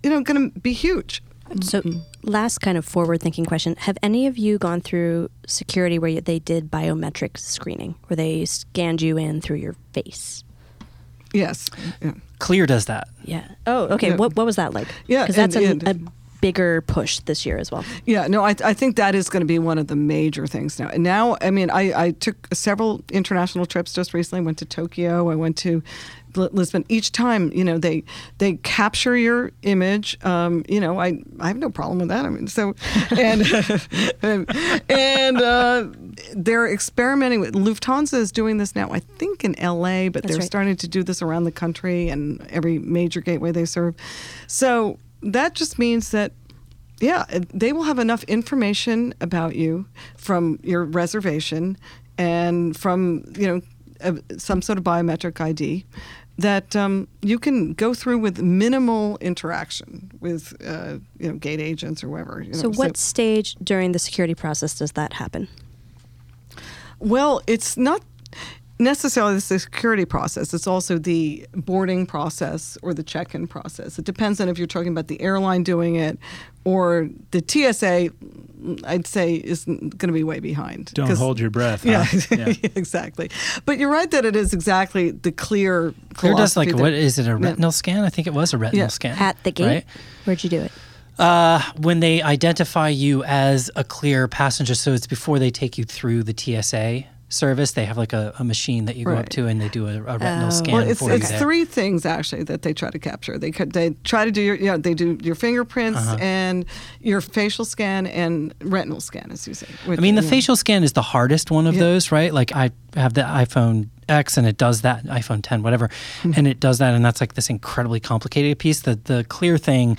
you know going to be huge. So, mm-hmm. last kind of forward thinking question Have any of you gone through security where they did biometric screening, where they scanned you in through your face? Yes. Yeah. Clear does that. Yeah. Oh, okay. Yeah. What, what was that like? Yeah, Because that's and- a, and- a bigger push this year as well. Yeah, no, I, I think that is going to be one of the major things now. And now, I mean, I, I took several international trips just recently. Went to Tokyo. I went to Li- Lisbon. Each time, you know, they they capture your image. Um, you know, I I have no problem with that. I mean, so and <laughs> and uh, they're experimenting with Lufthansa is doing this now. I think in L.A., but That's they're right. starting to do this around the country and every major gateway they serve. So that just means that yeah, they will have enough information about you from your reservation and from you know uh, some sort of biometric ID that um, you can go through with minimal interaction with uh, you know gate agents or whoever. You know. So, what stage during the security process does that happen? Well, it's not necessarily the security process. It's also the boarding process or the check-in process. It depends on if you're talking about the airline doing it or the TSA. I'd say is going to be way behind. Don't hold your breath. Yeah, huh? <laughs> yeah. exactly. But you're right that it is exactly the clear. Clear does like that- what is it a Yeah. retinal scan? I think it was a retinal Yeah. scan At the gate? Right? Where'd you do it? Uh, when they identify you as a clear passenger, so it's before they take you through the TSA service. They have like a, a machine that you go up to, and they do a, a retinal Oh. scan Well, it's for it's you. three things actually that they try to capture. They they try to do your yeah they do your fingerprints Uh-huh. and your facial scan and retinal scan as you say. which, I mean, the you know, facial scan is the hardest one of Yeah. those, right? Like I have the iPhone X and it does that, iPhone 10, whatever, Hmm. and it does that, and that's like this incredibly complicated piece. The the clear thing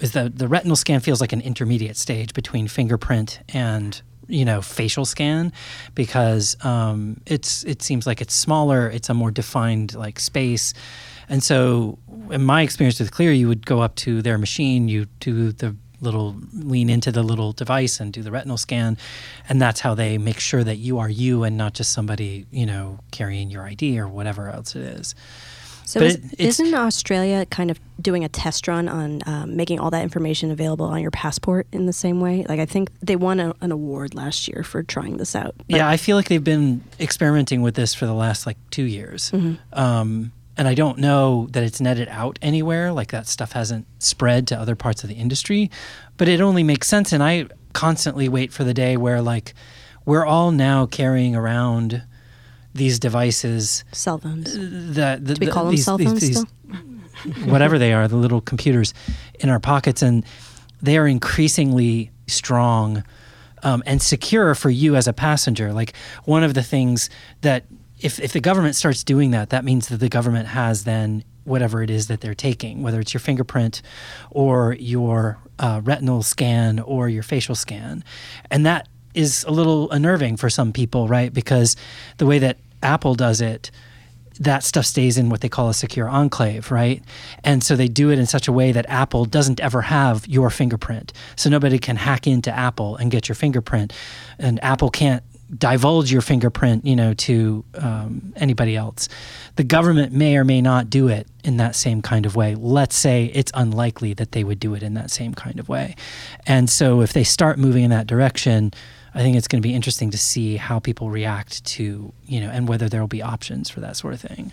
is that the retinal scan feels like an intermediate stage between fingerprint and you know facial scan because um, it's it seems like it's smaller it's a more defined like space. And so in my experience with clear you would go up to their machine you do the little lean into the little device and do the retinal scan and that's how they make sure that you are you and not just somebody you know carrying your id or whatever else it is So, But is, isn't Australia kind of doing a test run on um, making all that information available on your passport in the same way? Like, I think they won a, an award last year for trying this out. Yeah, I feel like they've been experimenting with this for the last like two years. Mm-hmm. Um, and I don't know that it's netted out anywhere. Like that stuff hasn't spread to other parts of the industry, but it only makes sense. And I constantly wait for the day where like we're all now carrying around these devices cell phones. that the, Do we the- call them these- cell these- phones these- still? <laughs> whatever they are, the little computers in our pockets, and they are increasingly strong um, and secure for you as a passenger. Like one of the things that if if the government starts doing that, that means that the government has then whatever it is that they're taking, whether it's your fingerprint or your uh, retinal scan or your facial scan, and that is a little unnerving for some people, right? Because the way that Apple does it that stuff stays in what they call a secure enclave, right? And so they do it in such a way that Apple doesn't ever have your fingerprint. So nobody can hack into Apple and get your fingerprint. And Apple can't divulge your fingerprint, you know, to um, anybody else. The government may or may not do it in that same kind of way. Let's say it's unlikely that they would do it in that same kind of way. And so if they start moving in that direction, I think it's going to be interesting to see how people react to, you know, and whether there will be options for that sort of thing.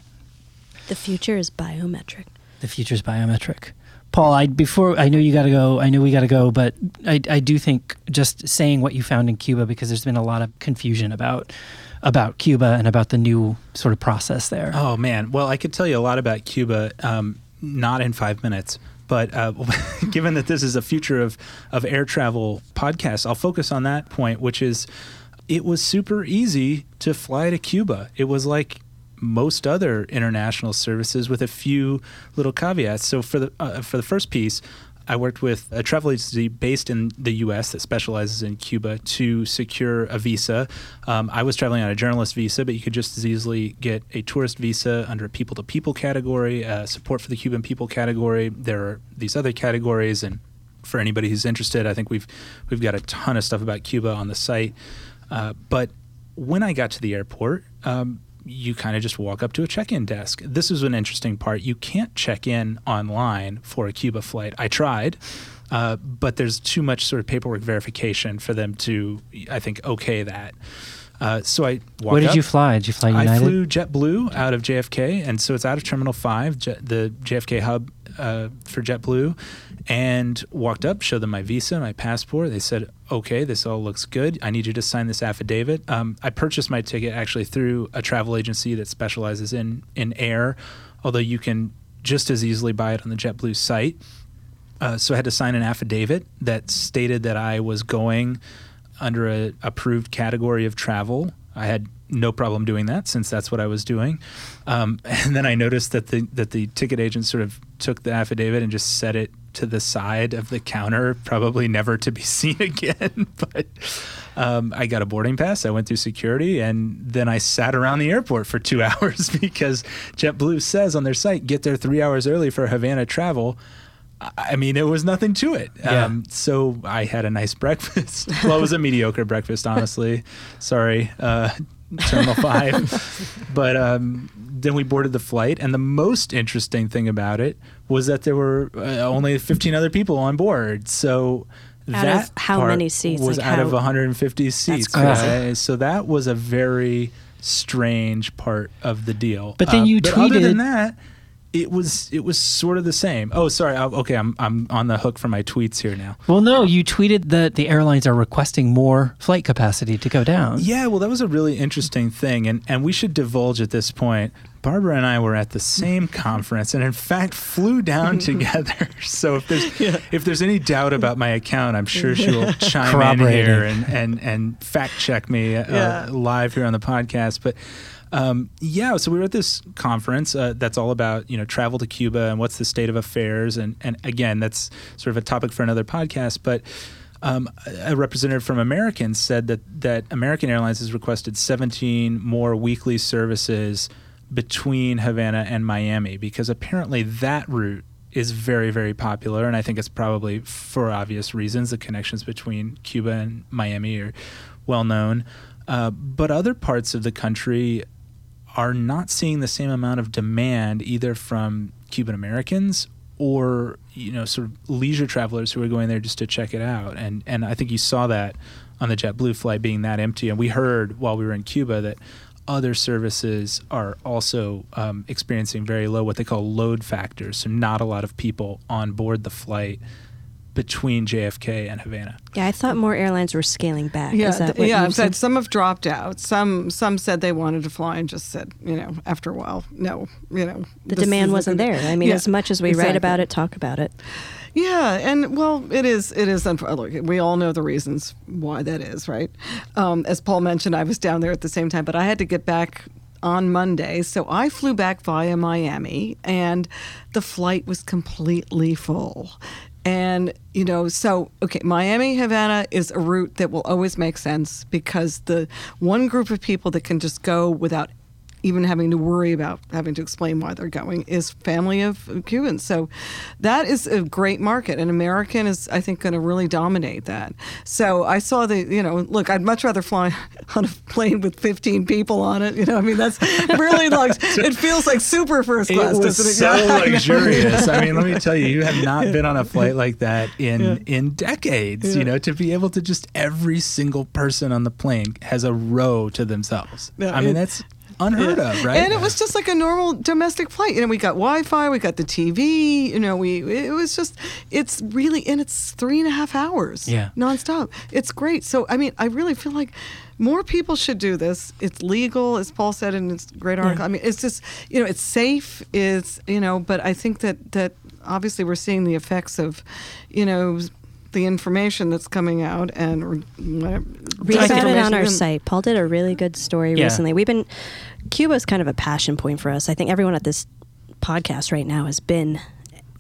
The future is biometric. The future is biometric. Paul, I before I know you got to go. I know we got to go, but I, I do think just saying what you found in Cuba because there's been a lot of confusion about about Cuba and about the new sort of process there. Oh man, well I could tell you a lot about Cuba, um, not in five minutes. But uh, <laughs> given that this is a future of of air travel podcast, I'll focus on that point, which is it was super easy to fly to Cuba. It was like most other international services with a few little caveats. So for the uh, for the first piece, I worked with a travel agency based in the U.S. that specializes in Cuba to secure a visa. Um, I was traveling on a journalist visa, but you could just as easily get a tourist visa under a people-to-people category, uh, support for the Cuban people category. There are these other categories, and for anybody who's interested, I think we've we've got a ton of stuff about Cuba on the site. Uh, but when I got to the airport, um, you kind of just walk up to a check-in desk. This is an interesting part. You can't check in online for a Cuba flight. I tried, uh, but there's too much sort of paperwork verification for them to, I think, okay that. Uh, so I walked Where did up. you fly? Did you fly United? I flew JetBlue out of JFK, and so it's out of Terminal Five, Jet, the JFK hub uh, for JetBlue, and walked up, showed them my visa, my passport. They said, "Okay, this all looks good. I need you to sign this affidavit." Um, I purchased my ticket actually through a travel agency that specializes in in air, although you can just as easily buy it on the JetBlue site. Uh, so I had to sign an affidavit that stated that I was going under a approved category of travel. I had no problem doing that since that's what I was doing. Um, <laughs> and then I noticed that the that the ticket agent sort of took the affidavit and just set it to the side of the counter, probably never to be <laughs> seen again. <laughs> but um, I got a boarding pass. I went through security, and then I sat around the airport for two hours because JetBlue says on their site, get there three hours early for Havana travel. I mean, it was nothing to it. Yeah. Um, so I had a nice breakfast. well, it was a mediocre breakfast, honestly. Sorry, uh, Terminal 5. <laughs> but um, then we boarded the flight. And the most interesting thing about it was that there were uh, only 15 other people on board. So Out that of how part many seats? was Like out of 150 seats. crazy. Uh, so that was a very strange part of the deal. But then Uh, you but other than tweeted- that, it was it was sort of the same. Oh, sorry. I, okay, I'm I'm on the hook for my tweets here now. well, no, you tweeted that the airlines are requesting more flight capacity to go down. Yeah, well, that was a really interesting thing, and and we should divulge at this point. Barbara and I were at the same <laughs> conference, and in fact flew down <laughs> together. So if there's if there's any doubt about my account, I'm sure she will <laughs> chime in here and and and fact check me uh, Yeah. live here on the podcast. But um, yeah, so we were at this conference uh, that's all about you know travel to Cuba and what's the state of affairs, and and again that's sort of a topic for another podcast, but. Um, a representative from American said that that American Airlines has requested 17 more weekly services between Havana and Miami because apparently that route is very very popular and I think it's probably for obvious reasons the connections between Cuba and Miami are well known uh, but other parts of the country are not seeing the same amount of demand either from Cuban Americans or you know sort of leisure travelers who are going there just to check it out. And and I think you saw that on the JetBlue flight being that empty. And we heard while we were in Cuba that other services are also um, experiencing very low what they call load factors. So not a lot of people on board the flight between JFK and Havana Yeah, I thought more airlines were scaling back. Yeah, Is that what yeah. you I've said? said some have dropped out. Some some said they wanted to fly and just said, you know, after a while, no, you know, The demand wasn't gonna- there. I mean, Yeah, as much as we write about it, talk about it. Yeah, and well, it is. It is. unf- Look, we all know the reasons why that is, right? Um, as Paul mentioned, I was down there at the same time, but I had to get back on Monday, so I flew back via Miami, and the flight was completely full. And you know, so okay, Miami Havana is a route that will always make sense because the one group of people that can just go without even having to worry about having to explain why they're going is family of Cubans. So that is a great market, and American is, I think, going to really dominate that. So I saw the, you know, look, I'd much rather fly <laughs> on a plane with 15 people on it. You know, I mean, that's really <laughs> like, it feels like super first class, it was it? so Yeah, <laughs> I luxurious. I mean, let me tell you, you have not been on a flight like that in Yeah. in decades. Yeah. You know, to be able to just every single person on the plane has a row to themselves. I mean, it- that's unheard Yeah. of, right? And it was just like a normal domestic flight. You know, we got Wi-Fi, we got the TV. You know, we it was just it's really and it's three and a half hours, Yeah. nonstop. It's great. So I mean, I really feel like more people should do this. It's legal, as Paul said in his great article. I mean, it's just you know, it's safe. It's you know, but I think that that obviously we're seeing the effects of, you know. The information that's coming out and or whatever, Read about it on our site. Paul did a really good story Yeah. recently. We've been Cuba's kind of a passion point for us. I think everyone at this podcast right now has been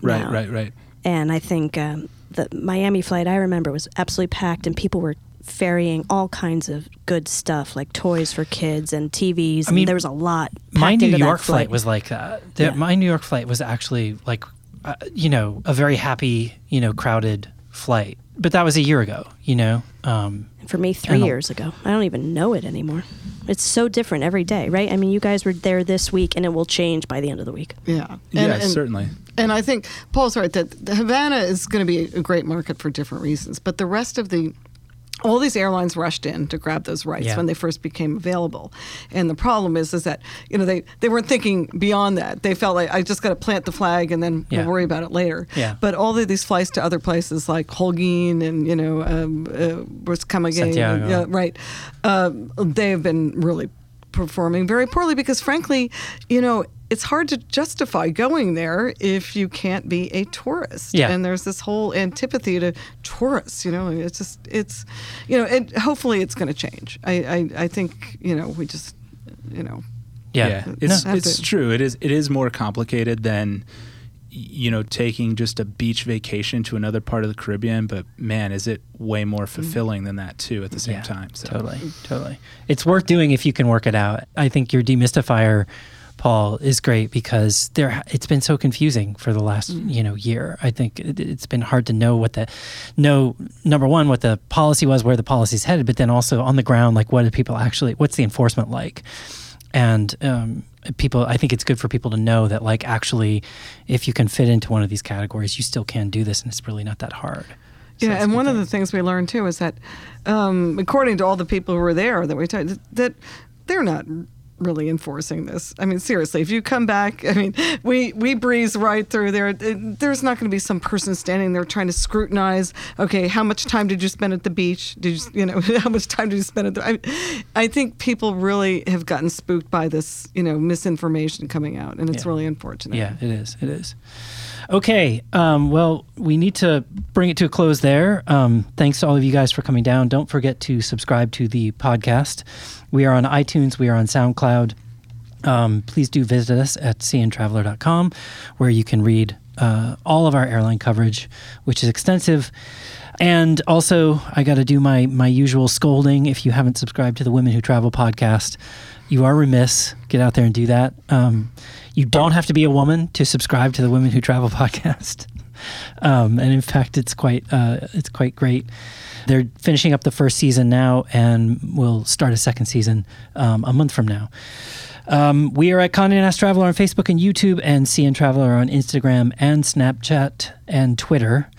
right, now. right, right. And I think um, the Miami flight I remember was absolutely packed, and people were ferrying all kinds of good stuff like toys for kids and TVs. I mean, and there was a lot. my New York flight was like that. The- Yeah. My New York flight was actually like, uh, you know, a very happy, you know, crowded flight. But that was a year ago, you know. Um, for me three oh. years ago. I don't even know it anymore. It's so different every day, right? I mean, you guys were there this week, and it will change by the end of the week. Yeah, And- yeah, and- certainly. And I think Paul's right that Havana is going to be a great market for different reasons, but the rest of the all these airlines rushed in to grab those rights Yeah. when they first became available. And the problem is is that, you know, they, they weren't thinking beyond that. They felt like I just got to plant the flag and then Yeah. we'll worry about it later. Yeah. But all of these flights to other places like Holguin and, you know, um, uh, Camagüey, Santiago. yeah, right. Um, they have been really performing very poorly because, frankly, you know, it's hard to justify going there if you can't be a tourist. Yeah. And there's this whole antipathy to tourists. You know, it's just it's, you know, and hopefully it's going to change. I, I I think you know we just you know yeah, it's No. it's true. It is it is more complicated than you know taking just a beach vacation to another part of the Caribbean. But man, is it way more mm-hmm. fulfilling than that too at the same Yeah, time. So. Totally, totally. It's worth doing if you can work it out. I think your demystifier, Paul, is great because there. It's been so confusing for the last you know year. I think it, it's been hard to know what the know number one what the policy was, where the policy's headed, but then also on the ground, like what do people actually? What's the enforcement like? And um, people, I think it's good for people to know that like actually, if you can fit into one of these categories, you still can do this, and it's really not that hard. So yeah, and one of the things we learned too is that, um, according to all the people who were there that we talked, that they're not really enforcing this. I mean, seriously, if you come back, I mean, we we breeze right through there. There's not going to be some person standing there trying to scrutinize. Okay, how much time did you spend at the beach? Did you, you know, <laughs> how much time did you spend at the? I, I think people really have gotten spooked by this, you know, misinformation coming out, and it's Yeah. really unfortunate. Yeah, it is. It is. Okay. Um, well, we need to bring it to a close there. Um, thanks to all of you guys for coming down. Don't forget to subscribe to the podcast. We are on iTunes, we are on SoundCloud. Um, please do visit us at cntraveler.com where you can read uh, all of our airline coverage, which is extensive. And also, I got to do my my usual scolding. If you haven't subscribed to the Women Who Travel podcast, you are remiss. Get out there and do that. Um, you don't have to be a woman to subscribe to the Women Who Travel <laughs> podcast. Um, and in fact, it's quite uh, it's quite great. They're finishing up the first season now, and we'll start a second season um, a month from now. Um, we are at Condé Nast Traveler on Facebook and YouTube, and CN Traveler on Instagram and Snapchat and Twitter.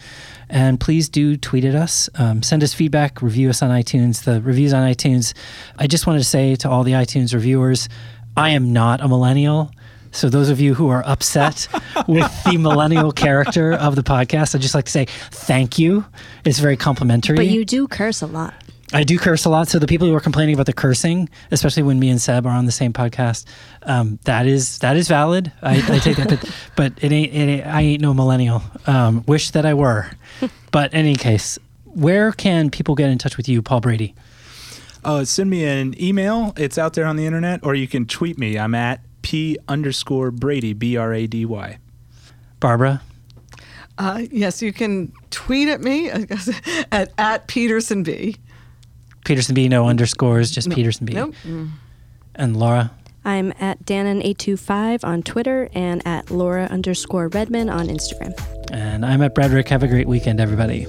And please do tweet at us, um, send us feedback, review us on iTunes. The reviews on iTunes. I just wanted to say to all the iTunes reviewers, I am not a millennial. So those of you who are upset with the <laughs> millennial character of the podcast, I'd just like to say thank you. It's very complimentary. But you do curse a lot. I do curse a lot. So the people who are complaining about the cursing, especially when me and Seb are on the same podcast, um, that is that is valid. I, I take that, but, <laughs> but it ain't, it ain't. I ain't no millennial. Um, wish that I were. <laughs> but in any case, where can people get in touch with you, Paul Brady? Uh, send me an email. It's out there on the internet, or you can tweet me. I'm at p underscore Brady B R A D Y. Barbara. Uh, yes, you can tweet at me <laughs> at at Peterson B. Peterson B. No underscores, just Peterson B. Nope. And Laura. I'm at Dannen825 on Twitter and at Laura underscore Redman on Instagram. And I'm at Bradrick. Have a great weekend, everybody.